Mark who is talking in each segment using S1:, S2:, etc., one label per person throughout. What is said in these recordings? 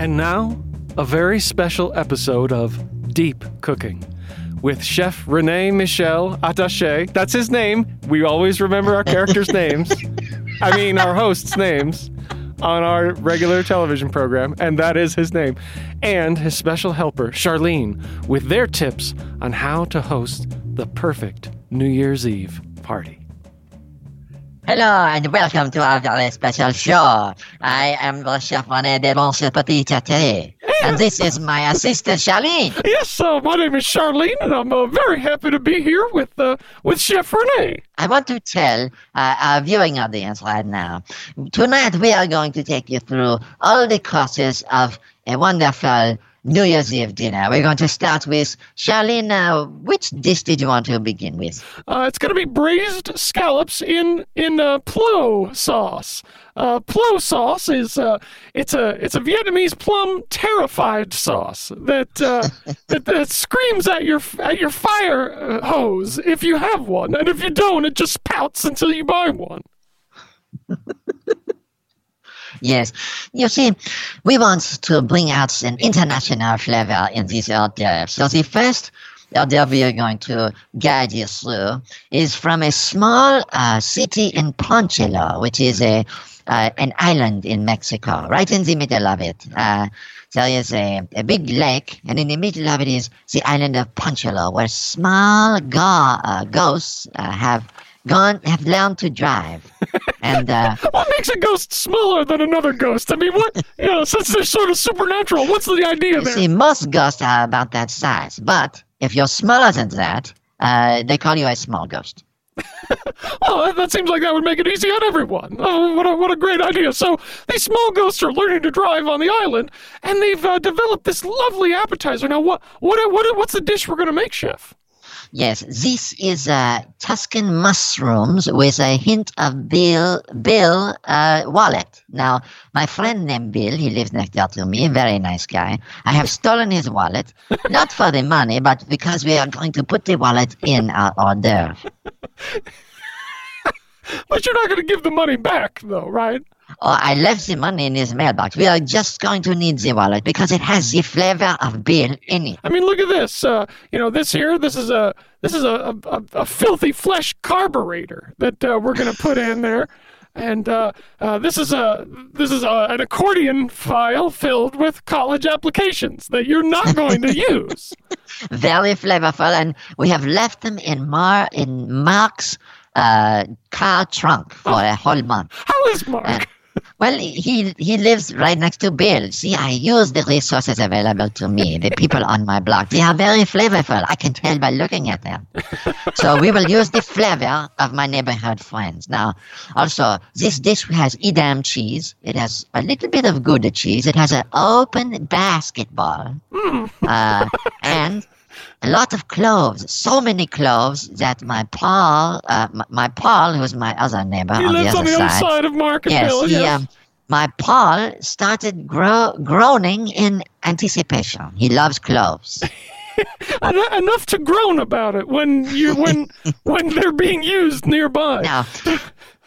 S1: And now, a very special episode of Deep Cooking with Chef Rene Michel Attaché. That's his name. We always remember our characters' names. I mean, our hosts' names on our regular television program, and that is his name. And his special helper, Charlene, with their tips on how to host the perfect New Year's Eve party.
S2: Hello and welcome to our very special show. I am the chef René de Petit Tete, and this is my assistant Charlene.
S1: Yes, uh, my name is Charlene, and I'm uh, very happy to be here with uh, with Chef Rene.
S2: I want to tell uh, our viewing audience right now. Tonight we are going to take you through all the courses of a wonderful New Year's Eve dinner. We're going to start with Charlene. Uh, which dish did you want to begin with?
S1: Uh, it's going to be braised scallops in in uh, plo sauce. Uh, plo sauce is uh, it's a it's a Vietnamese plum terrified sauce that uh, that, that screams at your at your fire hose if you have one, and if you don't, it just pouts until you buy one.
S2: Yes. You see, we want to bring out an international flavor in this hors. So the first hors we are going to guide you through is from a small uh, city in Ponchelo, which is a uh, an island in Mexico, right in the middle of it. Uh, there is a, a big lake, and in the middle of it is the island of Ponchelo, where small go- uh, ghosts uh, have gone have learned to drive. And uh,
S1: What makes a ghost smaller than another ghost? I mean, what you know, since they're sort of supernatural, what's the idea
S2: you
S1: there?
S2: see, most ghosts are about that size, but if you're smaller than that, uh, they call you a small ghost.
S1: Oh, that, that seems like that would make it easy on everyone. Oh, what a, what a great idea. So these small ghosts are learning to drive on the island, and they've uh, developed this lovely appetizer. Now, what, what, what, what's the dish we're going to make, Chef?
S2: Yes, this is uh, Tuscan mushrooms with a hint of Bill Bill uh, wallet. Now, my friend named Bill, he lives next door to me, a very nice guy. I have stolen his wallet, not for the money, but because we are going to put the wallet in our d'oeuvre.
S1: But you're not going to give the money back, though, right?
S2: Oh, I left the money in his mailbox. We are just going to need the wallet because it has the flavor of Bill in it.
S1: I mean, look at this. Uh, you know, this here. This is a this is a a, a filthy flesh carburetor that uh, we're going to put in there, and uh, uh, this is a this is a, an accordion file filled with college applications that you're not going to use.
S2: very flavorful, and we have left them in Mar in Mark's uh, car trunk for a whole month.
S1: How is Mark?
S2: Well, he he lives right next to Bill. See, I use the resources available to me, the people on my block. They are very flavorful. I can tell by looking at them. So we will use the flavor of my neighborhood friends. Now, also, this dish has Edam cheese. It has a little bit of Gouda cheese. It has an open basketball. Uh, and a lot of cloves, so many cloves that my Paul, uh, my, my Paul, who's my other neighbor
S1: He
S2: on the
S1: lives
S2: other
S1: on the
S2: side,
S1: other side of Mark and
S2: yes, he,
S1: yes.
S2: um, my Paul started gro- groaning in anticipation. He loves cloves.
S1: Enough to groan about it when you when when they're being used nearby.
S2: Now,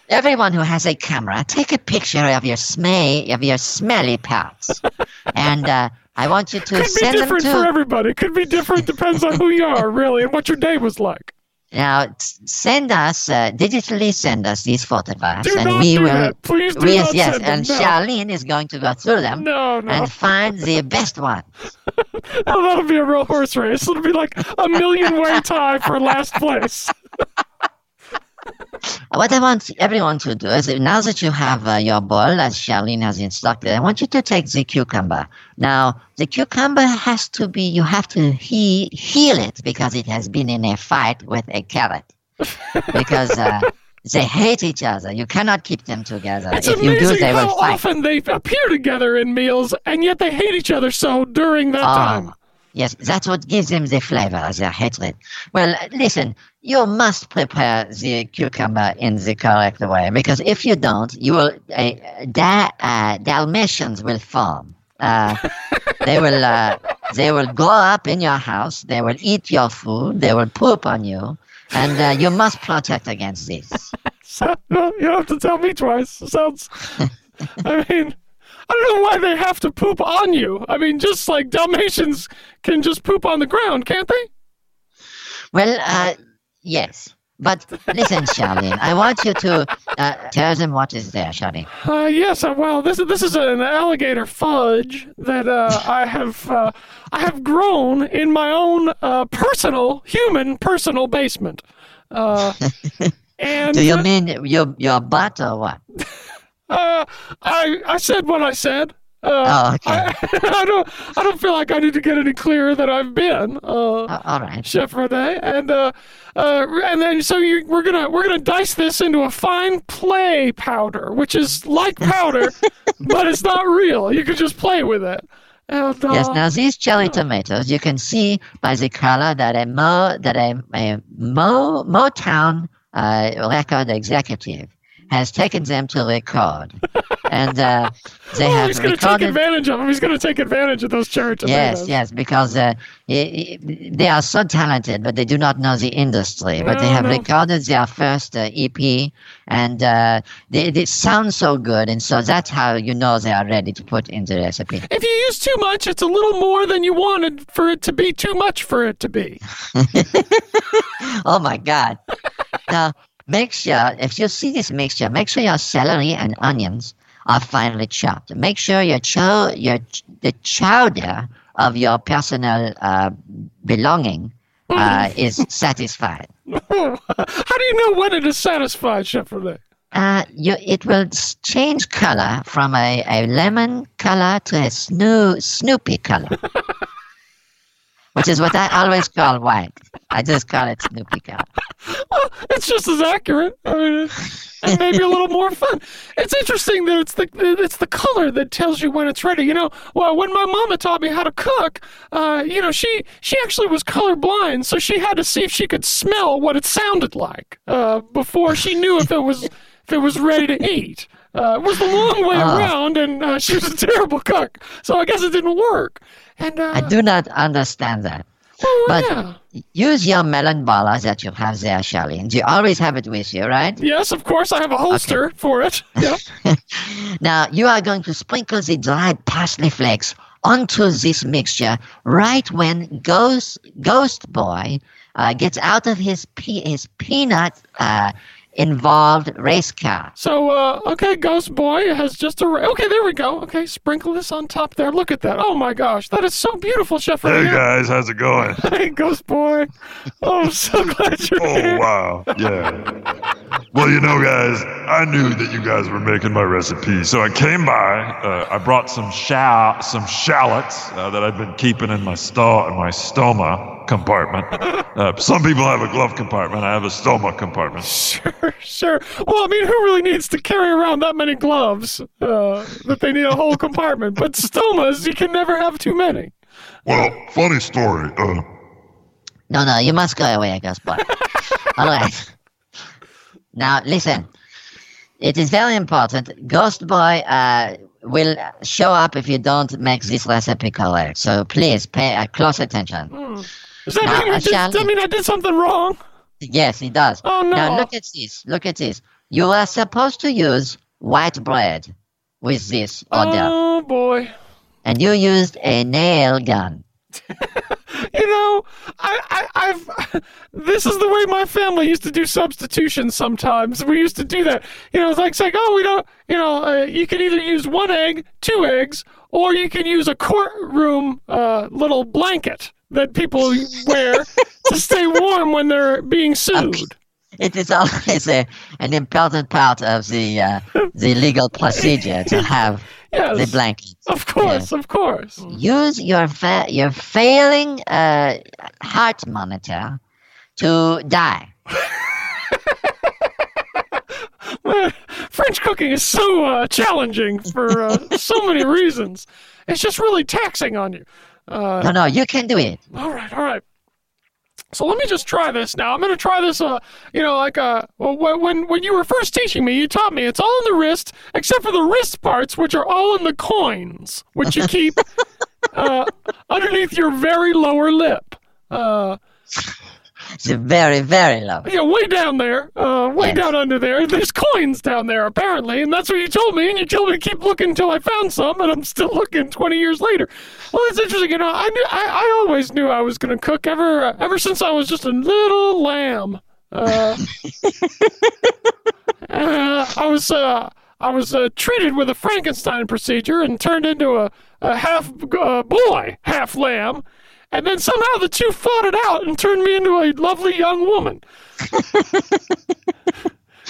S2: everyone who has a camera, take a picture of your smay of your smelly parts, and uh, I want you to send.
S1: It Could be
S2: send them
S1: different
S2: to.
S1: for everybody. Could be different. Depends on who you are, really, and what your day was like.
S2: Now, send us uh, digitally. Send us these photographs,
S1: Do
S2: and we
S1: do
S2: will.
S1: Please do
S2: yes,
S1: not
S2: yes,
S1: send them.
S2: and
S1: no.
S2: Charlene is going to go through them
S1: No, no.
S2: and find the best one.
S1: Oh, that'll be a real horse race. It'll be like a million way tie for last place.
S2: What I want everyone to do is now that you have uh, your bowl, as Charlene has instructed, I want you to take the cucumber. Now, the cucumber has to be, you have to he- heal it because it has been in a fight with a carrot. Because uh, they hate each other. You cannot keep them together.
S1: It's
S2: if you
S1: amazing
S2: do, they
S1: how
S2: will fight.
S1: often they appear together in meals, and yet they hate each other so during that time.
S2: Yes, that's what gives them the flavor, their hatred. Well, listen, you must prepare the cucumber in the correct way because if you don't, you will uh, da- uh, Dalmatians will form. Uh, they will uh, they will go up in your house. They will eat your food. They will poop on you, and uh, you must protect against this.
S1: So, you have to tell me twice. Sounds. I mean, I don't know why they have to poop on you. I mean, just like Dalmatians can just poop on the ground, can't they?
S2: Well, uh, yes. But listen, Charlene, I want you to uh, tell them what is there, Charlene.
S1: Uh, yes. Uh, well, this is this is an alligator fudge that uh, I have uh, I have grown in my own uh, personal human personal basement. Uh, and
S2: Do you mean your your butt or what?
S1: uh, I I said what I said. Uh,
S2: Oh, okay.
S1: I, I don't I don't feel like I need to get any clearer than I've been. Uh,
S2: Oh, all right.
S1: Chef Rene, and uh, uh, and then so you, we're gonna we're gonna dice this into a fine play powder, which is like powder, but it's not real. You can just play with it. And, uh,
S2: Yes. Now these cherry tomatoes, you can see by the color that a Mo that a, a Mo Motown uh, record executive has taken them to record, and uh, they
S1: oh,
S2: have
S1: he's gonna take advantage of them. He's gonna take advantage of those cherry tomatoes.
S2: Yes, yes, because uh, they are so talented, but they do not know the industry. But they have
S1: no.
S2: recorded their first uh, EP, and uh, they, they sound so good, and so that's how you know they are ready to put in the recipe.
S1: If you use too much, it's a little more than you wanted for it to be too much for it to be.
S2: Oh my God! now make sure if you see this mixture, make sure your celery and onions are finely chopped. Make sure your chow your ch- the chowder of your personal uh, belonging uh, is satisfied.
S1: How do you know when it is satisfied, Chef?
S2: Uh, you, it will change color from a, a lemon color to a snoo, Snoopy color, which is what I always call white. I just call it Snoopy color.
S1: Well, it's just as accurate. I mean, and maybe a little more fun. It's interesting that it's the it's the color that tells you when it's ready. You know, well, when my mama taught me how to cook, uh, you know, she she actually was colorblind, so she had to see if she could smell what it sounded like uh, before she knew if it was if it was ready to eat. Uh, it was the long way
S2: Ah.
S1: around, and uh, she was a terrible cook, so I guess it didn't work. And uh,
S2: I do not understand that.
S1: well,
S2: but-
S1: yeah.
S2: Use your melon baller that you have there, Charlene. You always have it with you, right?
S1: yes, of course, I have a holster for it. Yeah.
S2: Now, you are going to sprinkle the dried parsley flakes onto this mixture right when Ghost, Ghost Boy uh, gets out of his, pe- his peanut uh, involved race car.
S1: So, uh, okay, Ghost Boy has just a. Okay, there we go. Okay, sprinkle this on top there. Look at that. Oh my gosh, that is so beautiful, Chef
S3: Hey
S1: Rene.
S3: guys, how's it going?
S1: Hey, Ghost Boy. Oh, I'm so glad you're
S3: Oh
S1: here.
S3: wow, yeah. Well, you know, guys, I knew that you guys were making my recipe, so I came by. Uh, I brought some sha- some shallots uh, that I've been keeping in my sto- in my stoma compartment. Uh, some people have a glove compartment. I have a stoma compartment.
S1: Sure, sure. Well, I mean, who really needs to carry around that many gloves uh, that they need a whole compartment? But stomas, you can never have too many.
S3: Well, funny story. Uh,
S2: No, no, you must go away, Ghost Boy. All right. Now, listen. It is very important. Ghost Boy uh, will show up if you don't make this recipe correct. So please pay uh, close attention.
S1: Does that,
S2: Now,
S1: mean I did, does that mean I did something wrong?
S2: Yes, he does.
S1: Oh, no.
S2: Now look at this. Look at this. You are supposed to use white bread with this order,
S1: Oh boy.
S2: and you used a nail gun.
S1: You know, I, I, I've. This is the way my family used to do substitutions. Sometimes we used to do that. You know, it's like saying, "Oh, we don't." You know, uh, you can either use one egg, two eggs, or you can use a courtroom uh, little blanket that people wear to stay warm when they're being sued.
S2: It is always a, an important part of the uh, the legal procedure to have
S1: Yes,
S2: the blanket.
S1: of course, of course.
S2: Use your fa- your failing uh, heart monitor to die.
S1: French cooking is so uh, challenging for uh, so many reasons. It's just really taxing on you. Uh,
S2: No, no, you can do it.
S1: All right, all right. So let me just try this now. I'm going to try this. Uh, you know, like uh, when when you were first teaching me, you taught me it's all in the wrist, except for the wrist parts, which are all in the coins, which you keep uh, underneath your very lower lip. Uh,
S2: It's very, very low.
S1: Yeah, way down there, uh, way
S2: Yes.
S1: down under there. There's coins down there, apparently, and that's what you told me. And you told me to keep looking until I found some, and I'm still looking 20 years later. Well, it's interesting, you know. I knew, I, I always knew I was going to cook ever, uh, ever since I was just a little lamb. Uh, uh, I was, uh, I was uh, treated with a Frankenstein procedure and turned into a, a half uh, boy, half lamb. And then somehow the two fought it out and turned me into a lovely young woman.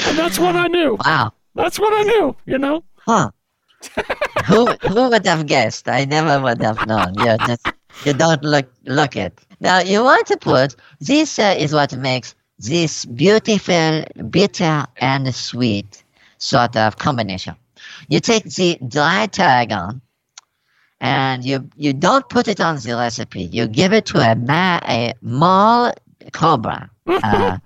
S1: and that's what I knew.
S2: Wow.
S1: That's what I knew, you know?
S2: Huh. who who would have guessed? I never would have known. You just you don't look look it. Now you want to put this uh, is what makes this beautiful bitter and sweet sort of combination. You take the dried tarragon and you you don't put it on the recipe. You give it to a ma- a mall cobra. Uh,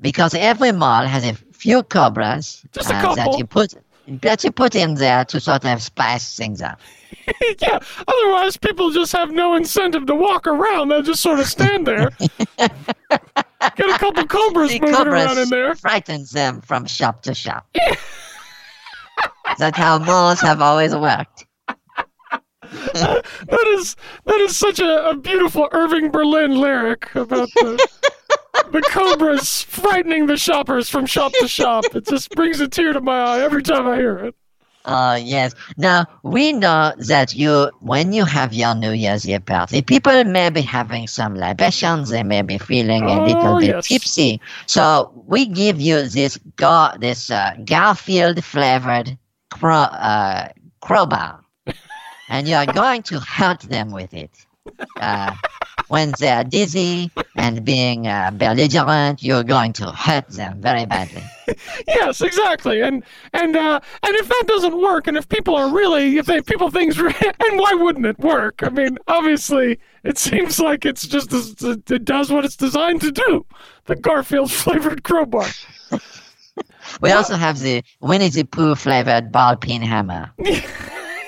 S2: because every mall has a few cobras uh, that you put that you put in there to sort of spice things up.
S1: yeah, otherwise people just have no incentive to walk around. They'll just sort of stand there. Get a couple cobras
S2: The
S1: moving around in there.
S2: frightens them from shop to shop. That's how malls have always worked.
S1: That is that is such a, a beautiful Irving Berlin lyric about the the cobras frightening the shoppers from shop to shop. It just brings a tear to my eye every time I hear it.
S2: Uh, yes. Now, we know that you, when you have your New Year's Eve party, people may be having some libations, they may be feeling a little
S1: Oh,
S2: bit
S1: yes.
S2: tipsy. So, we give you this, gar- this uh, Garfield flavored cro- uh, crowbar, and you are going to hurt them with it. Uh, when they are dizzy and being uh, belligerent, you're going to hurt them very badly.
S1: Yes, exactly. And and uh, and if that doesn't work, and if people are really, if they people things, and why wouldn't it work? I mean, obviously, it seems like it's just it does what it's designed to do. The Garfield flavored crowbar.
S2: We also have the Winnie the Pooh flavored ball peen hammer.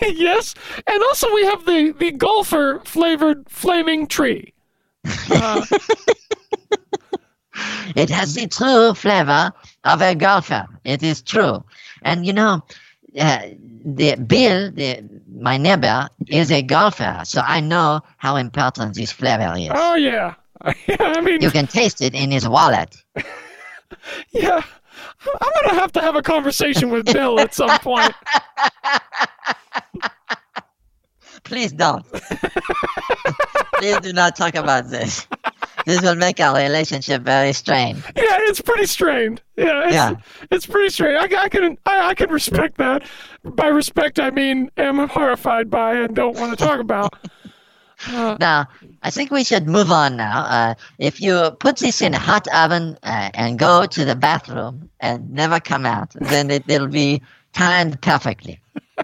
S1: yes, and also we have the the golfer flavored flaming tree. Uh,
S2: It has the true flavor of a golfer. It is true. And you know, uh, the Bill, the, my neighbor, is a golfer, so I know how important this flavor is.
S1: oh yeah. I mean,
S2: You can taste it in his wallet.
S1: yeah. I'm gonna have to have a conversation with Bill at some point.
S2: Please don't. Please do not talk about this. This will make our relationship very strained.
S1: Yeah, it's pretty strained. Yeah, it's,
S2: Yeah.
S1: it's pretty strained. I, I can I, I can respect that. By respect, I mean am horrified by and don't want to talk about.
S2: Now, I think we should move on now. Uh, if you put this in a hot oven uh, and go to the bathroom and never come out, then it, it'll be timed perfectly.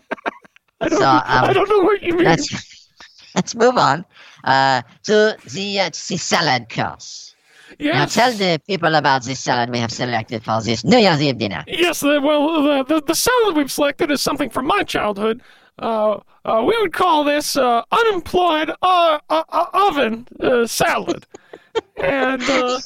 S1: I don't,
S2: So, um,
S1: I don't know what you mean.
S2: Let's, let's move on uh, to the, uh, the salad course. Now, tell the people about this salad we have selected for this New Year's Eve dinner.
S1: Yes, well, the, the the salad we've selected is something from my childhood. Uh, uh, we would call this uh, unemployed uh, uh, uh, oven uh, salad. and uh,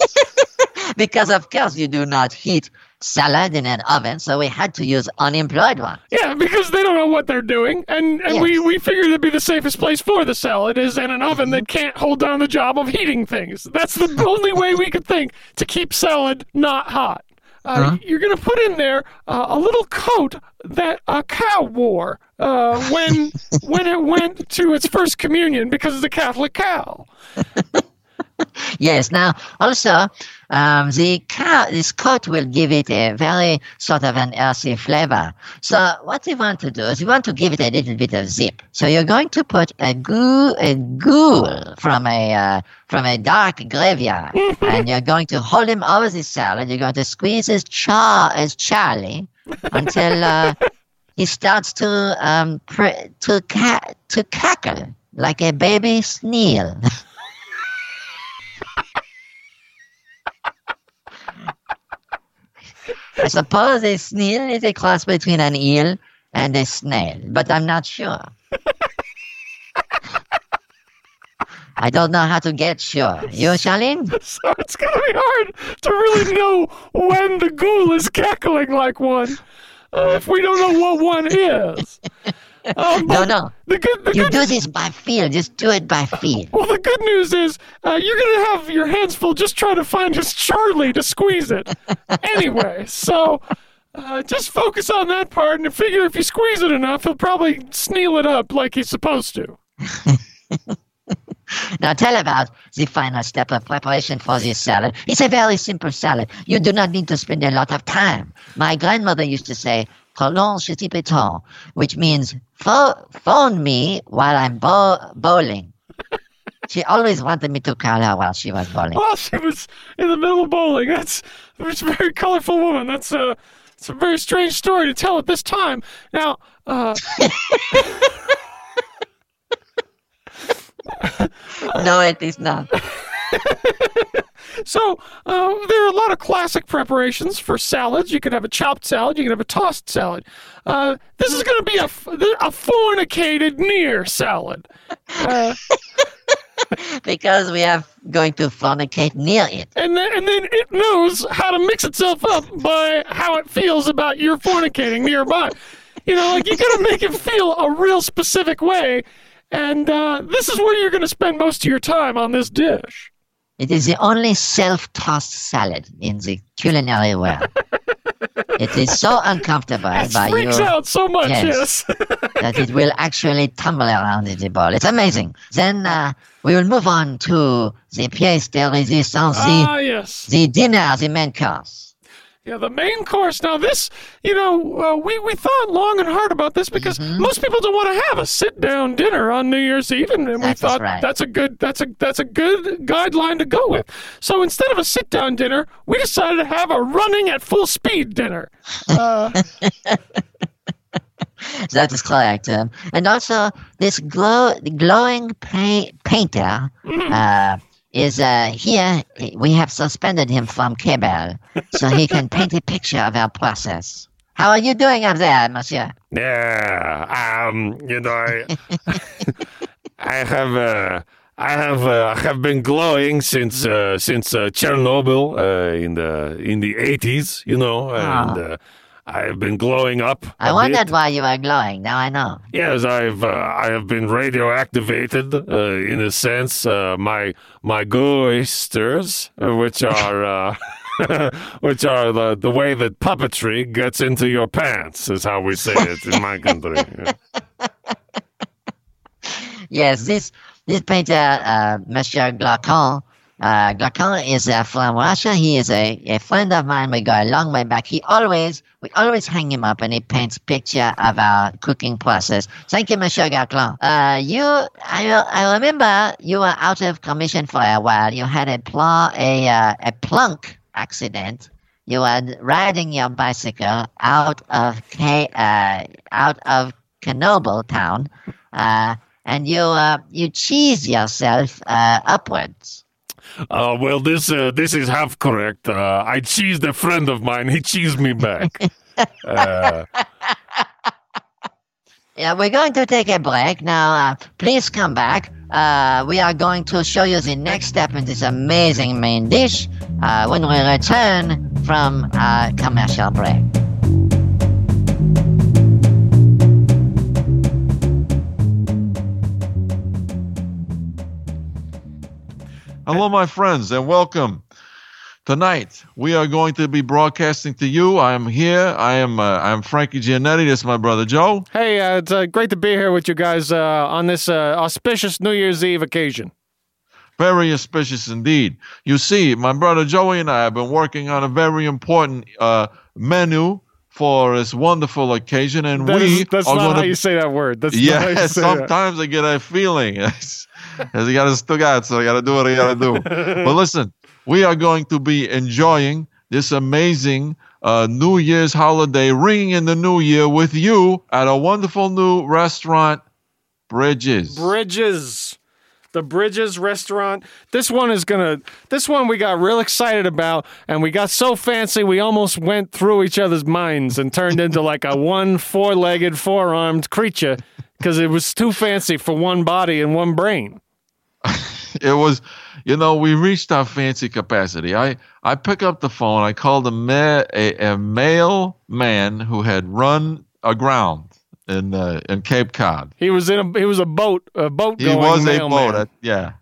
S2: Because, of course, you do not heat salad in an oven, so we had to use unemployed one.
S1: yeah, because they don't know what they're doing, and, and we, we figured it'd be the safest place for the salad is in an oven that can't hold down the job of heating things. That's the only way we could think to keep salad not hot. Uh, You're going to put in there uh, a little coat that a cow wore uh, when when it went to its first communion because it's a Catholic cow.
S2: Yes. Now, also, um, the cow, this coat will give it a very sort of an earthy flavor. So, what you want to do is you want to give it a little bit of zip. So, you're going to put a goo, a ghoul from a uh, from a dark graveyard, and you're going to hold him over the salad. You're going to squeeze his char as Charlie until uh, he starts to um pr- to ca- to cackle like a baby snail. I suppose a snail is a cross between an eel and a snail, but I'm not sure. I don't know how to get sure. You, Charlene?
S1: So it's going to be hard to really know when the ghoul is cackling like one uh, if we don't know what one is. Um,
S2: No, no.
S1: The good, the
S2: You
S1: good,
S2: do this by feel. Just do it by feel.
S1: well, the good news is uh, you're going to have your hands full just trying to find his Charlie to squeeze it. anyway, so uh, just focus on that part and figure if you squeeze it enough, he'll probably sneal it up like he's supposed to.
S2: Now tell about the final step of preparation for this salad. It's a very simple salad. You do not need to spend a lot of time. My grandmother used to say, "Prolonge petit péton," which means pho- phone me while I'm bow- bowling. She always wanted me to call her while she was bowling.
S1: Well, she was in the middle of bowling. That's that's a very colorful woman. That's a it's a very strange story to tell at this time. Now, uh,
S2: No, it is not.
S1: so uh, there are a lot of classic preparations for salads. You can have a chopped salad. You can have a tossed salad. Uh, this is going to be a, a fornicated near salad. Uh,
S2: Because we are going to fornicate near it.
S1: and then, and then it knows how to mix itself up by how it feels about your fornicating nearby. You know, like you gotta make it feel a real specific way, and uh, this is where you're gonna spend most of your time on this dish.
S2: It is the only self-tossed salad in the culinary world. it is so uncomfortable
S1: It
S2: by you
S1: out so much. Yes.
S2: That it will actually tumble around in the bowl. It's amazing. Then uh, we will move on to the pièce de résistance, the,
S1: ah, yes.
S2: the dinner, the main course.
S1: Yeah, the main course. Now, this, you know, uh, we we thought long and hard about this because
S2: Mm-hmm.
S1: most people don't want to have a sit-down dinner on New Year's Eve, and, and we thought
S2: right.
S1: that's a good that's a that's a good guideline to go with. So instead of a sit-down dinner, we decided to have a running at full speed dinner. Uh,
S2: That is correct. Um, and also, this glow, glowing pa- painter uh, is uh, here. We have suspended him from cable so he can paint a picture of our process. How are you doing up there, monsieur?
S4: Yeah, um, you know, I, I have, uh, I have, uh, I have been glowing since, uh, since uh, Chernobyl uh, in the in the eighties, you know, and uh, I have been glowing up.
S2: I wondered
S4: bit.
S2: why you were glowing. Now I know.
S4: Yes, I've, uh, I have been radioactivated uh, in a sense. Uh, my my oysters, uh, which are. Uh, which are the, the way that puppetry gets into your pants, is how we say it in my country.
S2: Yes, this this painter, uh, Monsieur Glaucon, uh, is uh, from Russia. He is a, a friend of mine. We go a long way back. He always we always hang him up and he paints picture of our cooking process. Thank you, Monsieur Glaucon. Uh, you, I, I remember you were out of commission for a while. You had a pl- a uh, a plunk accident. You were riding your bicycle out of K, uh, out of Knoble town. Uh, and you uh, you cheese yourself uh, upwards.
S4: Uh, well, this uh, this is half correct. Uh, I cheesed a friend of mine. He cheesed me back. uh,
S2: Yeah, we're going to take a break now. Uh, please come back. Uh, we are going to show you the next step in this amazing main dish uh, when we return from commercial break.
S3: Hello, my friends, and welcome. Tonight we are going to be broadcasting to you. I am here. I am. Uh, I am Frankie Giannetti. This is my brother Joe.
S1: hey, uh, it's uh, great to be here with you guys uh, on this uh, auspicious New Year's Eve occasion.
S3: Very auspicious indeed. You see, my brother Joey and I have been working on a very important uh, menu for this wonderful occasion, and
S1: That
S3: we
S1: is- that's not how
S3: to.
S1: you say that word. That's not how
S3: Yeah,
S1: you say that.
S3: sometimes I get that feeling. As you got to still got, so I got to do what I got to do. but listen, we are going to be enjoying this amazing uh, New Year's holiday, ringing in the new year with you at a wonderful new restaurant, Bridges.
S1: Bridges. The Bridges restaurant. This one is gonna. This one we got real excited about, and we got so fancy we almost went through each other's minds and turned into like a one four-legged, four-armed creature because it was too fancy for one body and one brain.
S3: it was, you know, we reached our fancy capacity. I, I pick up the phone. I called a, ma- a, a male man who had run aground in uh, in Cape Cod.
S5: He was in a he was a boat a boat
S3: He was a boat. uh, yeah,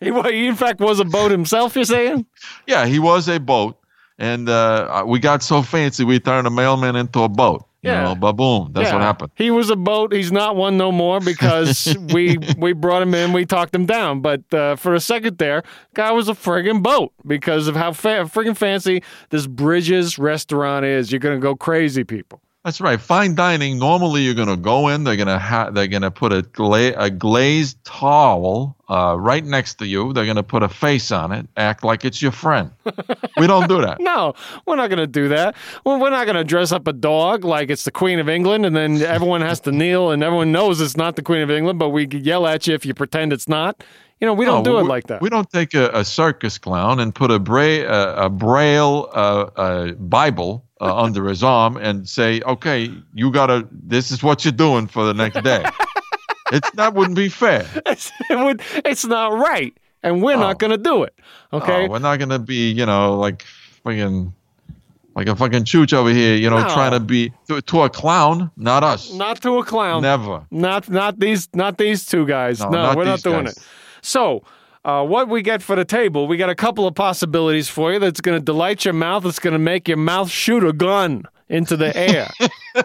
S5: He, he in fact was a boat himself. You're saying?
S3: yeah, he was a boat, and uh, we got so fancy we turned a mailman into a boat. You
S5: Yeah.
S3: know, ba-boom. That's what happened.
S5: He was a boat. He's not one no more because we we brought him in. We talked him down. But uh, for a second there, guy was a friggin' boat because of how fa- friggin' fancy this Bridges restaurant is. You're gonna go crazy, people.
S3: That's right. Fine dining. Normally, you're gonna go in. They're gonna ha- They're gonna put a gla- a glazed towel uh, right next to you. They're gonna put a face on it. Act like it's your friend. we don't do that.
S5: No, we're not gonna do that. Well, we're not gonna dress up a dog like it's the Queen of England, and then everyone has to kneel, and everyone knows it's not the Queen of England, but we yell at you if you pretend it's not. You know, we don't
S3: No,
S5: do it like that.
S3: We don't take a, a circus clown and put a, bra- uh, a braille uh, uh, Bible uh, under his arm and say, "Okay, you gotta. This is what you're doing for the next day." it's that wouldn't be fair.
S5: it would, it's not right, and we're
S3: Oh.
S5: not going to do it. Okay.
S3: Oh, we're not gonna be, you know, like fucking, like a fucking chooch over here, you know,
S5: No.
S3: trying to be to, to a clown, not us.
S5: not to a clown.
S3: Never.
S5: Not not these not these two guys. No,
S3: No, not
S5: we're not doing
S3: guys.
S5: it. So. Uh, what we get for the table, we got a couple of possibilities for you that's going to delight your mouth. It's going to make your mouth shoot a gun into the air.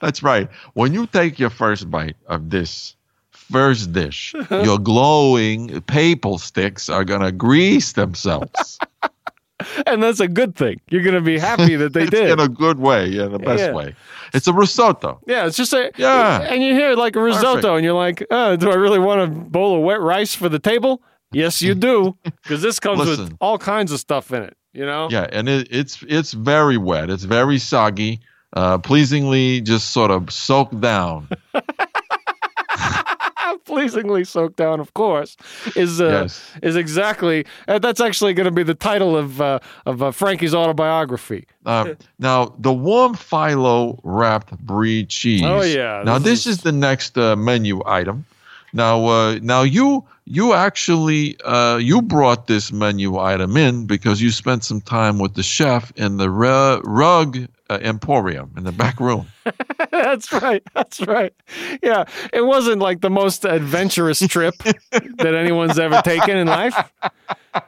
S3: That's right. When you take your first bite of this first dish, your glowing papal sticks are gonna grease themselves.
S5: and that's a good thing. You're going to be happy that they
S3: It's
S5: did.
S3: in a good way, in the best
S5: Yeah.
S3: way. It's a risotto.
S5: yeah, it's just a
S3: Yeah.
S5: And you hear like a risotto,
S3: Perfect.
S5: and you're like, oh, "Do I really want a bowl of wet rice for the table?" Yes, you do, because this comes with all kinds of stuff in it. You know.
S3: Yeah, and it, it's it's very wet. It's very soggy. Uh, pleasingly, just sort of soaked down.
S5: pleasingly soaked down, of course, is uh,
S3: Yes.
S5: is exactly uh, that's actually going to be the title of uh, of uh, Frankie's autobiography.
S3: Uh, now, the warm phyllo wrapped brie cheese.
S5: Oh, yeah,
S3: Now,
S5: this
S3: this
S5: is-
S3: is the next uh, menu item. Now, uh, now you you actually uh, you brought this menu item in because you spent some time with the chef in the ru- rug uh, emporium in the back room.
S5: that's right. That's right. Yeah, it wasn't like the most adventurous trip that anyone's ever taken in life.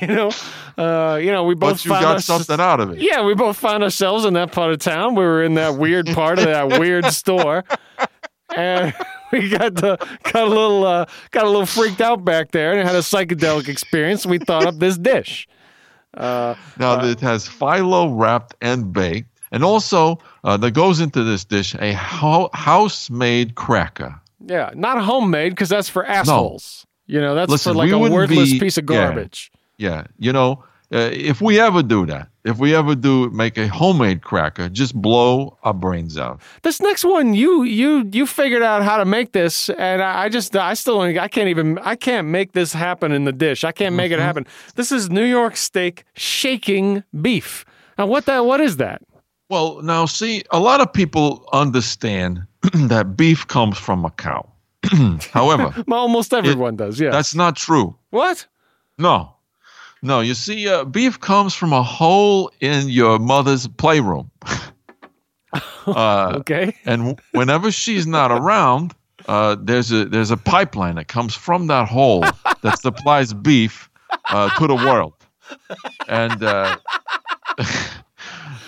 S5: You know, uh, you know, we both
S3: But you
S5: found
S3: got
S5: ours-
S3: something out of it.
S5: Yeah, we both found ourselves in that part of town. We were in that weird part of that weird store, and we got the, got a little uh, got a little freaked out back there, and had a psychedelic experience. We thought up this dish. Uh,
S3: Now it has phyllo wrapped and baked, and also uh, that goes into this dish a ho- house-made cracker.
S5: yeah, not homemade because that's for assholes. You know, that's
S3: Listen,
S5: for like a worthless
S3: be-
S5: piece of
S3: yeah.
S5: garbage.
S3: Yeah, you know, uh, if we ever do that, if we ever do make a homemade cracker, just blow our brains out.
S5: This next one, you you you figured out how to make this, and I I just I still don't- I can't even I can't make this happen in the dish. I can't make it happen. This is New York steak shaking beef. Now what that what is that?
S3: Well, now see, a lot of people understand that beef comes from a cow. However,
S5: almost everyone does. Yeah.
S3: that's not true.
S5: what?
S3: No. No, you see, uh, beef comes from a hole in your mother's playroom. uh,
S5: Okay.
S3: and whenever she's not around, uh, there's a there's a pipeline that comes from that hole that supplies beef uh, to the world. And uh,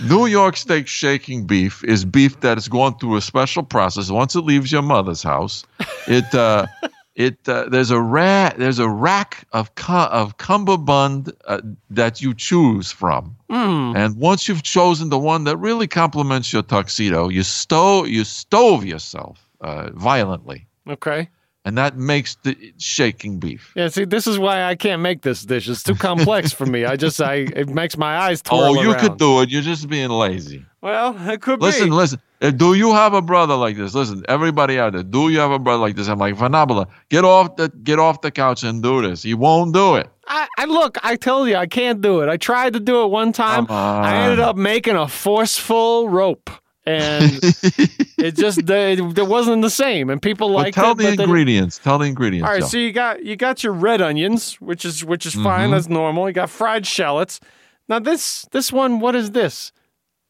S3: New York steak shaking beef is beef that is going through a special process. Once it leaves your mother's house, it uh, it uh, there's a ra- there's a rack of cu- of cummerbund uh, that you choose from. And once you've chosen the one that really complements your tuxedo, you stow you stove yourself uh, violently,
S5: Okay.
S3: And that makes the shaking beef.
S5: Yeah. See, this is why I can't make this dish. It's too complex for me. I just I it makes my eyes twirl
S3: Oh, you
S5: around.
S3: could do it. You're just being lazy.
S5: Well, it could
S3: Listen,
S5: be.
S3: listen. Uh, Do you have a brother like this? Listen, everybody out there. Do you have a brother like this? I'm like, Vanabala, get off the get off the couch and do this. He won't do it.
S5: I, I look. I tell you I can't do it. I tried to do it one time. I ended up making a forceful rope and it just it, it wasn't the same, and people
S3: Well,
S5: liked
S3: tell
S5: it.
S3: the ingredients. Tell the ingredients.
S5: all right,
S3: Joe.
S5: so you got you got your red onions, which is which is fine.
S3: Mhm.
S5: That's normal. You got fried shallots. Now this this one, what is this?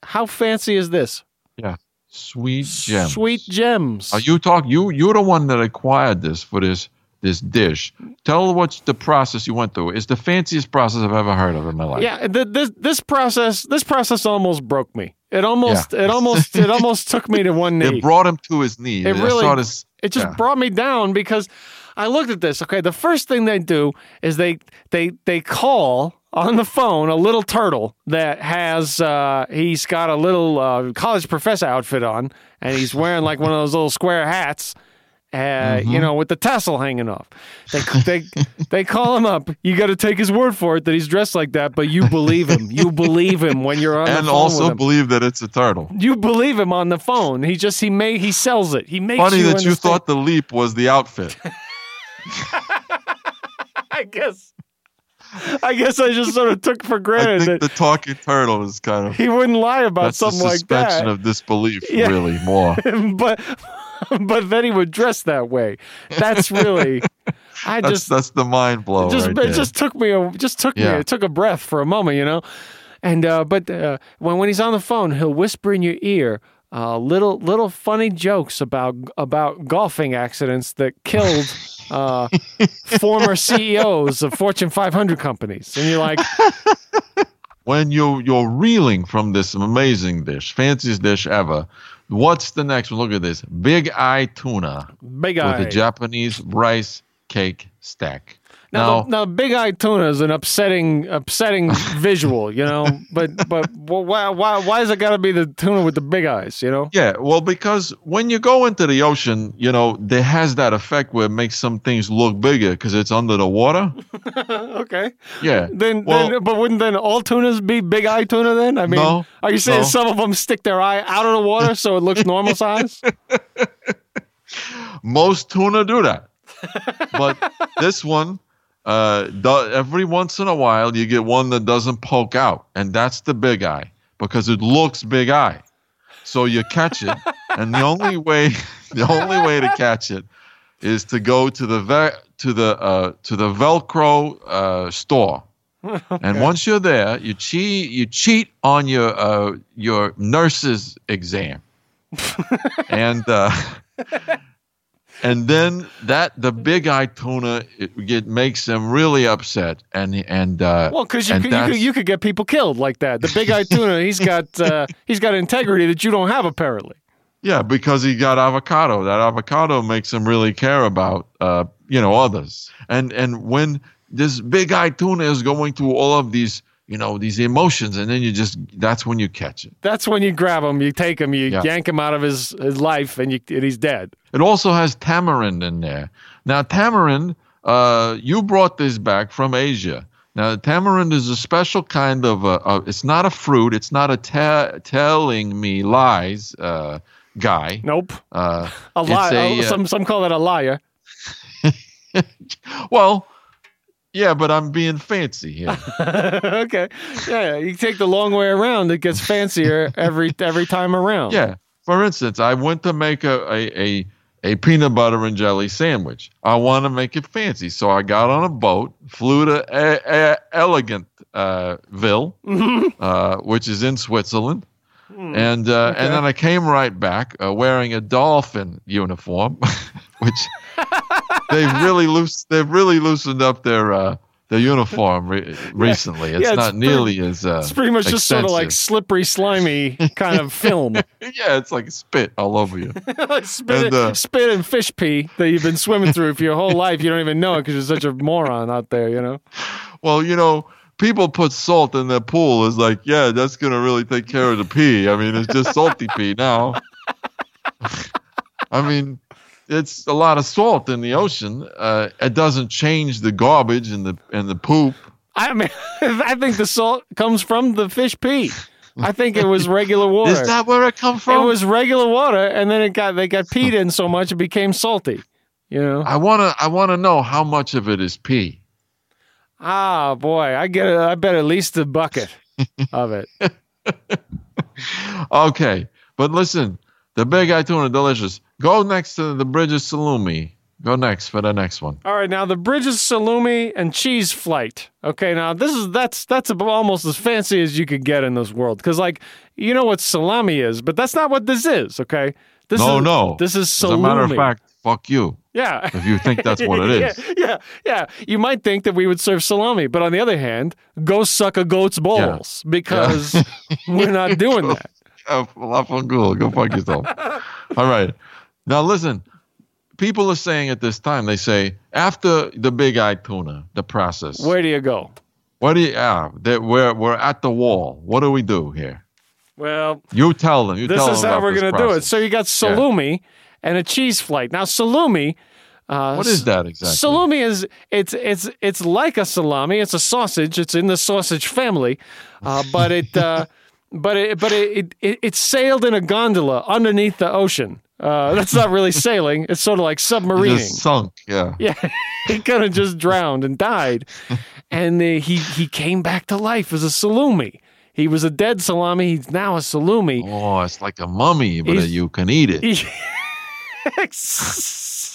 S5: How fancy is this?
S3: Yeah, sweet gems.
S5: Sweet gems.
S3: Are you talk? You you're the one that acquired this for this this dish. Tell what's the process you went through. It's the fanciest process I've ever heard of in my life.
S5: Yeah, th- this this process this process almost broke me. It almost it almost it almost took me to one knee.
S3: It brought him to his knees.
S5: It really-
S3: saw this.
S5: it just
S3: yeah.
S5: brought me down because I looked at this. Okay, the first thing they do is they they they call on the phone a little turtle that has uh, he's got a little uh, college professor outfit on and he's wearing like one of those little square hats. Uh, You know, with the tassel hanging off, they they they call him up. You got to take his word for it that he's dressed like that, but you believe him. You believe him when you're on the
S3: and also believe that it's a turtle.
S5: you believe him on the phone. He just he may he sells it. He makes
S3: Funny
S5: you
S3: that you thought the leap was the outfit.
S5: I guess. I guess I just sort of took for
S3: I
S5: granted
S3: think
S5: that
S3: the talking turtle is kind of
S5: he wouldn't lie about something like that.
S3: suspension of disbelief,
S5: Yeah.
S3: really more.
S5: but but then he would dress that way. That's really. I
S3: That's
S5: just
S3: that's the mind blow.
S5: just
S3: right
S5: it
S3: there.
S5: just took me a just took me it took a breath for a moment, you know. And uh, but uh, when when he's on the phone, he'll whisper in your ear. Uh, little little funny jokes about about golfing accidents that killed uh, former CEOs of Fortune 500 companies, and you're like,
S3: when you you're reeling from this amazing dish, fanciest dish ever. What's the next one? Look at this big eye tuna
S5: big eye.
S3: with a Japanese rice cake stack.
S5: Now,
S3: Now,
S5: the, now, big eye tuna is an upsetting, upsetting visual, you know. But, but well, why, why, why is it got to be the tuna with the big eyes, you know?
S3: yeah, well, because when you go into the ocean, you know, there has that effect where it makes some things look bigger because it's under the water.
S5: okay.
S3: Yeah.
S5: Then,
S3: Well-
S5: then, but wouldn't then all tunas be big eye tuna? Then I mean,
S3: No,
S5: are you saying
S3: no.
S5: some of them stick their eye out of the water so it looks normal size?
S3: Most tuna do that. but this one, uh, every once in a while, you get one that doesn't poke out, and that's the big eye because it looks big eye. So you catch it, and the only way, the only way to catch it, is to go to the ve- to the uh, to the Velcro uh, store. And once you're there, you cheat you cheat on your uh, your nurse's exam, and uh, and then that the big eye tuna it, it makes them really upset, and and uh,
S5: Well, because you could, you, could, you could get people killed like that. The big eye tuna, he's got uh, he's got integrity that you don't have apparently.
S3: yeah because he got avocado. That avocado makes him really care about uh, you know others, and and when this big eye tuna is going through all of these you know these emotions, and then you just that's when you catch it.
S5: That's when you grab him, you take him, you
S3: Yeah.
S5: yank him out of his, his life, and, you, and he's dead.
S3: It also has tamarind in there. Now, tamarind, uh, you brought this back from Asia. Now, tamarind is a special kind of, uh, uh, it's not a fruit, it's not a te- telling me lies uh, guy.
S5: Nope.
S3: Uh,
S5: A liar.
S3: a,
S5: some some call it a liar.
S3: well, yeah, but I'm being fancy here.
S5: okay. Yeah, you take the long way around. It gets fancier every every time around.
S3: Yeah. For instance, I went to make a, a, a, a peanut butter and jelly sandwich. I want to make it fancy. So I got on a boat, flew to e- e- Elegant uh, Ville, uh, which is in Switzerland. And uh, and then I came right back uh, wearing a dolphin uniform, which they've really loose they've really loosened up their uh, their uniform re- recently. It's
S5: Yeah, it's
S3: not
S5: pretty-
S3: nearly as uh,
S5: It's pretty much just sort of like slippery, slimy kind of film.
S3: yeah, it's like spit all over you.
S5: like spit,
S3: And, uh,
S5: spit and fish pee that you've been swimming through for your whole life. You don't even know it because you're such a moron out there, you know?
S3: Well, you know, people put salt in their pool. It's like, yeah, that's gonna really take care of the pee. I mean, it's just salty pee now. I mean, it's a lot of salt in the ocean. Uh, it doesn't change the garbage and the and the poop.
S5: I mean, I think the salt comes from the fish pee. I think it was regular water.
S3: Is that where it come from?
S5: it was regular water, and then it got they got peed in so much it became salty. You know?
S3: I wanna I wanna know how much of it is pee.
S5: Ah, boy, I get it. I bet at least a bucket of it.
S3: Okay. But listen, the big eye tuna, delicious. Go next to the Bridges salumi. Go next for the next one.
S5: All right, now the Bridges salumi and cheese flight. Okay, now this is that's that's about almost as fancy as you could get in this world because like you know what salami is, but that's not what this is. Okay, this
S3: no,
S5: is,
S3: no.
S5: this is salumi.
S3: As a matter of fact, fuck you.
S5: yeah.
S3: If you think that's what it is.
S5: yeah, yeah, yeah. You might think that we would serve salami, but on the other hand, go suck a goat's balls because we're not doing that.
S3: Falafel ghoul, go fuck yourself. All right. Now listen, people are saying at this time, they say after the big eye tuna, the process.
S5: Where do you go?
S3: What do you? Yeah, that we're we're at the wall. What do we do here?
S5: Well,
S3: You tell them. You
S5: this
S3: tell
S5: is
S3: them
S5: how we're going to do it. So you got salumi and a cheese flight. Now salumi. Uh,
S3: what is that exactly?
S5: Salumi is it's it's it's like a salami. It's a sausage. It's in the sausage family, uh, but it uh, but it but it, it it sailed in a gondola underneath the ocean. Uh, that's not really sailing. It's sort of like submarining.
S3: just sunk. Yeah.
S5: Yeah, he kind of just drowned and died, and uh, he he came back to life as a salumi. He was a dead salami. He's now a salumi.
S3: Oh, it's like a mummy, but
S5: He's-
S3: you can eat it.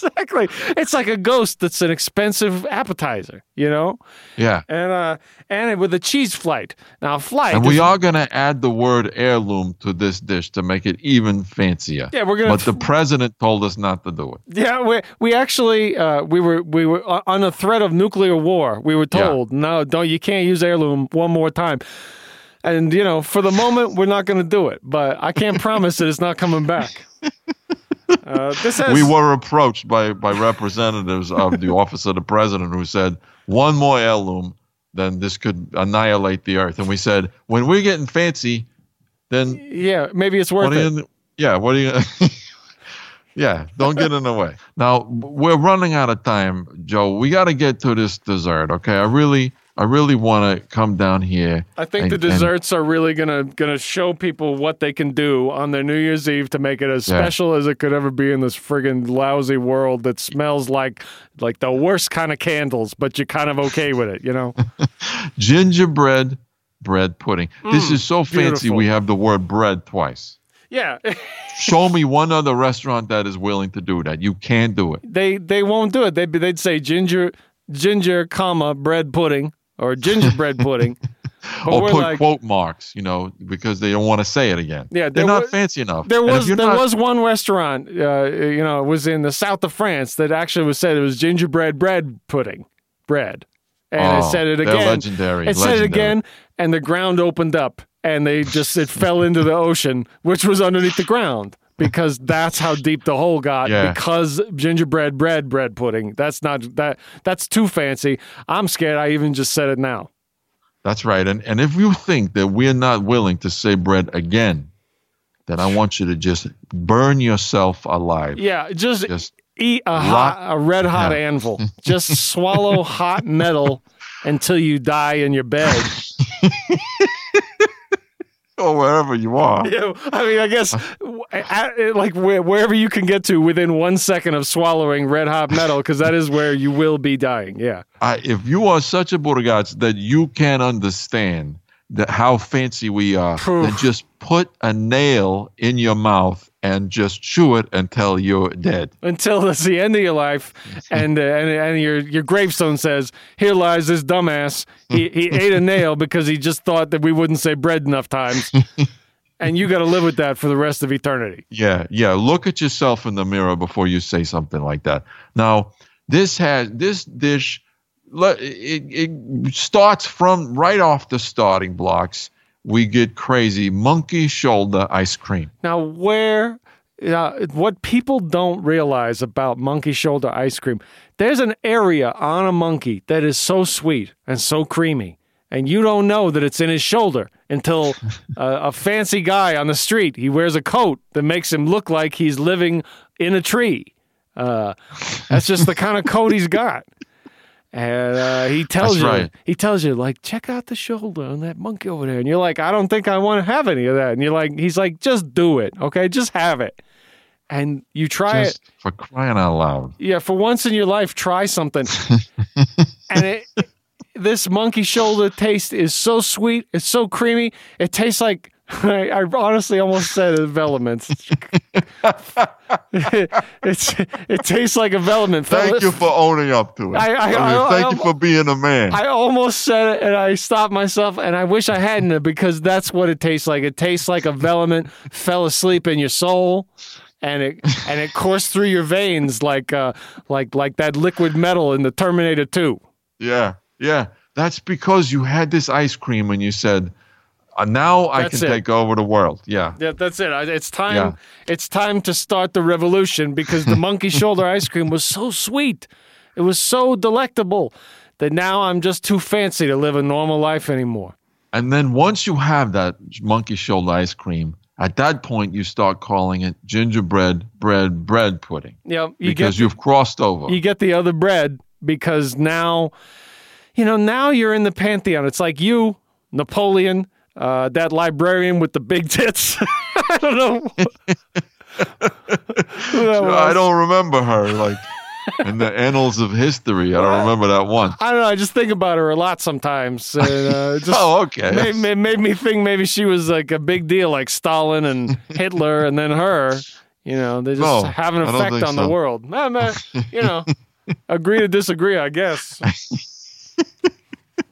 S5: exactly. It's like a ghost that's an expensive appetizer, you know?
S3: Yeah.
S5: And uh and with a cheese flight. Now flight
S3: And we are going to add the word heirloom to this dish to make it even fancier.
S5: Yeah, we're gonna
S3: But the president told us not to do it.
S5: Yeah, we we actually uh, we were we were uh, on the threat of nuclear war. We were
S3: Yeah.
S5: told, no, don't you can't use heirloom one more time. And you know, for the moment, we're not going to do it. But I can't promise that it's not coming back. Uh, this has
S3: we were approached by, by representatives of the office of the president who said, one more heirloom, then this could annihilate the earth. And we said, when we're getting fancy, then
S5: yeah, maybe it's worth
S3: what
S5: it.
S3: you, yeah, what are you, yeah, don't get in the way. Now, we're running out of time, Joe. We got to get to this dessert, okay? I really, I really want to come down here.
S5: I think
S3: and-
S5: the
S3: and-
S5: desserts are really gonna gonna show people what they can do on their New Year's Eve to make it as
S3: Yeah.
S5: special as it could ever be in this friggin' lousy world that smells like like the worst kind of candles, but you're kind of okay with it, you know?
S3: gingerbread bread pudding. this is so fancy.
S5: Mm, beautiful.
S3: We have the word bread twice.
S5: yeah.
S3: Show me one other restaurant that is willing to do that. You can't do it.
S5: they they won't do it. They they'd say ginger ginger comma bread pudding or gingerbread pudding.
S3: Or put
S5: like,
S3: quote marks, you know, because they don't want to say it again.
S5: Yeah,
S3: they're not
S5: wa-
S3: fancy enough.
S5: There was there
S3: not-
S5: was one restaurant, uh, you know, it was in the south of France that actually was said it was gingerbread bread pudding, bread, and it
S3: Oh,
S5: said it again.
S3: legendary,
S5: It said it again, and the ground opened up, and they just it fell into the ocean, which was underneath the ground. Because that's how deep the hole got.
S3: Yeah.
S5: Because gingerbread bread bread pudding. That's not that. That's too fancy. I'm scared. I even just said it now.
S3: That's right. And and if you think that we're not willing to say bread again, then I want you to just burn yourself alive.
S5: Yeah, just,
S3: Just
S5: eat a hot, a red hot
S3: Yeah.
S5: anvil. Just swallow hot metal until you die in your bed.
S3: or wherever you are.
S5: Know, I mean, I guess at- like wherever you can get to within one second of swallowing red hot metal, because that is where you will be dying. Yeah.
S3: I, if you are such a Burgats that you can understand that how fancy we are, then just put a nail in your mouth and just chew it until you're dead.
S5: Until it's the end of your life, and uh, and and your your gravestone says, "Here lies this dumbass. He he ate a nail because he just thought that we wouldn't say bread enough times." And you got to live with that for the rest of eternity.
S3: Yeah, yeah. Look at yourself in the mirror before you say something like that. Now, this has this dish. It, it starts from right off the starting blocks. We get crazy monkey shoulder ice cream.
S5: Now, where, uh, what people don't realize about monkey shoulder ice cream, there's an area on a monkey that is so sweet and so creamy, and you don't know that it's in his shoulder until uh, a fancy guy on the street he wears a coat that makes him look like he's living in a tree. Uh, that's just the kind of coat he's got. And uh, he tells
S3: That's
S5: you,
S3: right.
S5: he tells you, like, check out the shoulder on that monkey over there. And you're like, I don't think I want to have any of that. And you're like, he's like, just do it, okay? Just have it. And you try
S3: Just
S5: it.
S3: for crying out loud.
S5: Yeah, for once in your life, try something. and it, this monkey shoulder taste is so sweet. It's so creamy. It tastes like I, I honestly almost said envelopment. it's it tastes like a envelopment.
S3: Thank
S5: fellas.
S3: you for owning up to it.
S5: I- I-
S3: mean,
S5: I-
S3: thank
S5: I-
S3: you for being a man.
S5: I almost said it and I stopped myself and I wish I hadn't because that's what it tastes like. It tastes like a envelopment fell asleep in your soul and it and it coursed through your veins like uh like like that liquid metal in the Terminator 2.
S3: yeah, yeah. That's because you had this ice cream and you said, uh, "Now I
S5: That's
S3: can
S5: it.
S3: take over the world." Yeah.
S5: Yeah, that's it. It's time.
S3: Yeah.
S5: It's time to start the revolution because the monkey shoulder ice cream was so sweet. It was so delectable that now I'm just too fancy to live a normal life anymore.
S3: And then once you have that monkey shoulder ice cream, at that point you start calling it gingerbread bread bread pudding
S5: know, you
S3: because
S5: get
S3: you've crossed over.
S5: you get the other bread because now, you know, now you're in the pantheon. It's like you, Napoleon, uh, that librarian with the big tits. I don't know.
S3: I don't remember her like in the annals of history. I don't remember that one.
S5: I don't know. I just think about her a lot sometimes. And, uh, just,
S3: Oh, okay.
S5: made, made, made me think maybe she was like a big deal, like Stalin and Hitler, and then her. You know, they just
S3: No,
S5: have an effect on the world. Nah, man, you know, agree to disagree, I guess.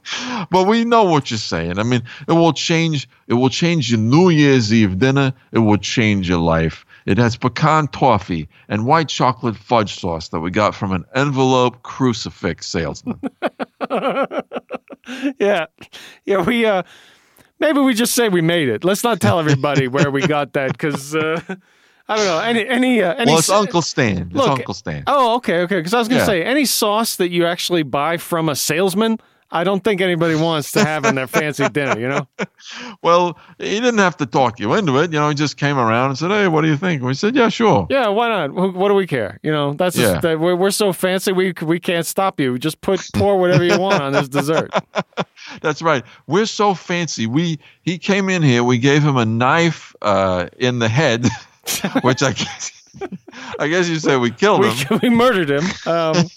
S3: But we know what you're saying. I mean, it will change. It will change your New Year's Eve dinner. It will change your life. It has pecan toffee and white chocolate fudge sauce that we got from an envelope crucifix salesman.
S5: Yeah, yeah. We uh, maybe we just say we made it. Let's not tell everybody where we got that because uh, I don't know. Any any uh, any.
S3: well, it's Uncle Stan. It's
S5: Look,
S3: Uncle Stan.
S5: Oh, okay, okay. Because I was gonna
S3: Yeah.
S5: say any sauce that you actually buy from a salesman. I don't think anybody wants to have in their fancy dinner, you know?
S3: Well, he didn't have to talk you into it. You know, he just came around and said, "Hey, what do you think?" We said, "Yeah, sure."
S5: Yeah, why not? What do we care? You know, that's just,
S3: Yeah.
S5: that we're, we're so fancy we we can't stop you. Just put pour whatever you want on this dessert.
S3: That's right. We're so fancy. We he came in here. We gave him a knife uh, in the head, which I guess I guess you say we killed
S5: We
S3: him.
S5: we murdered him. Um,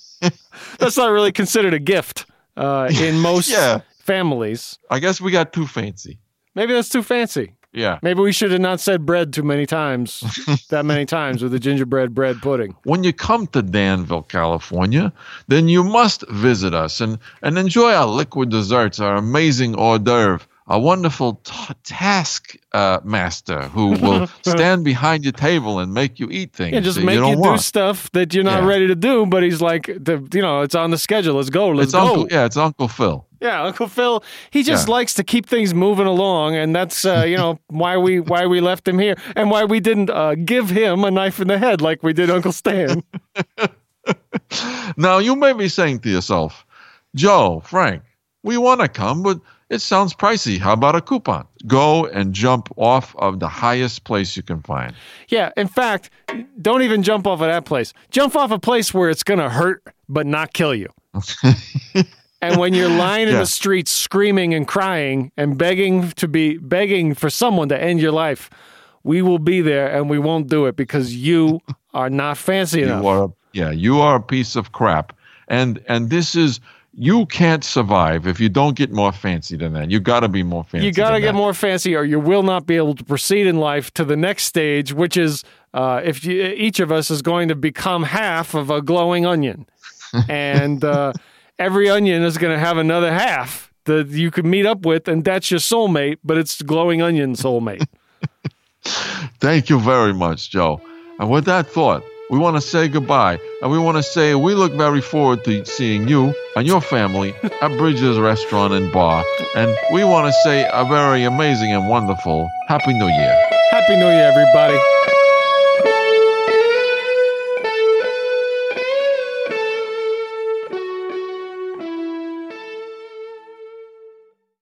S5: that's not really considered a gift uh, in most
S3: Yeah.
S5: families.
S3: I guess we got too fancy.
S5: Maybe that's too fancy.
S3: Yeah.
S5: Maybe we should have not said bread too many times, that many times with the gingerbread bread pudding.
S3: When you come to Danville, California, then you must visit us and, and enjoy our liquid desserts, our amazing hors d'oeuvre, a wonderful t- task uh, master who will stand behind your table and make you eat things
S5: Yeah, just make
S3: you
S5: you, do
S3: want.
S5: stuff that you're not
S3: Yeah.
S5: ready to do, but he's like, the, you know, it's on the schedule. Let's go. Let's
S3: It's
S5: go.
S3: Uncle, yeah, it's Uncle Phil.
S5: Yeah, Uncle Phil, he just
S3: Yeah.
S5: likes to keep things moving along, and that's uh, you know why we why we left him here, and why we didn't uh, give him a knife in the head like we did Uncle Stan.
S3: Now, you may be saying to yourself, Joe, Frank, we want to come, but it sounds pricey. How about a coupon? Go and jump off of the highest place you can find.
S5: yeah, in fact, don't even jump off of that place. Jump off a place where it's gonna hurt but not kill you. and when you're lying in
S3: Yeah.
S5: the streets screaming and crying and begging to be begging for someone to end your life, we will be there and we won't do it because you are not fancy enough.
S3: You are, yeah, you are a piece of crap. And and this is you can't survive if you don't get more fancy than that. You got to be more fancy.
S5: you got to get
S3: that.
S5: more fancy or you will not be able to proceed in life to the next stage which is uh, if you, each of us is going to become half of a glowing onion and uh, every onion is going to have another half that you can meet up with and that's your soulmate but it's glowing onion soulmate
S3: Thank you very much, Joe. And with that thought, we want to say goodbye. And we want to say we look very forward to seeing you and your family at Bridges Restaurant and Bar. And we want to say a very amazing and wonderful Happy New Year.
S5: happy new year everybody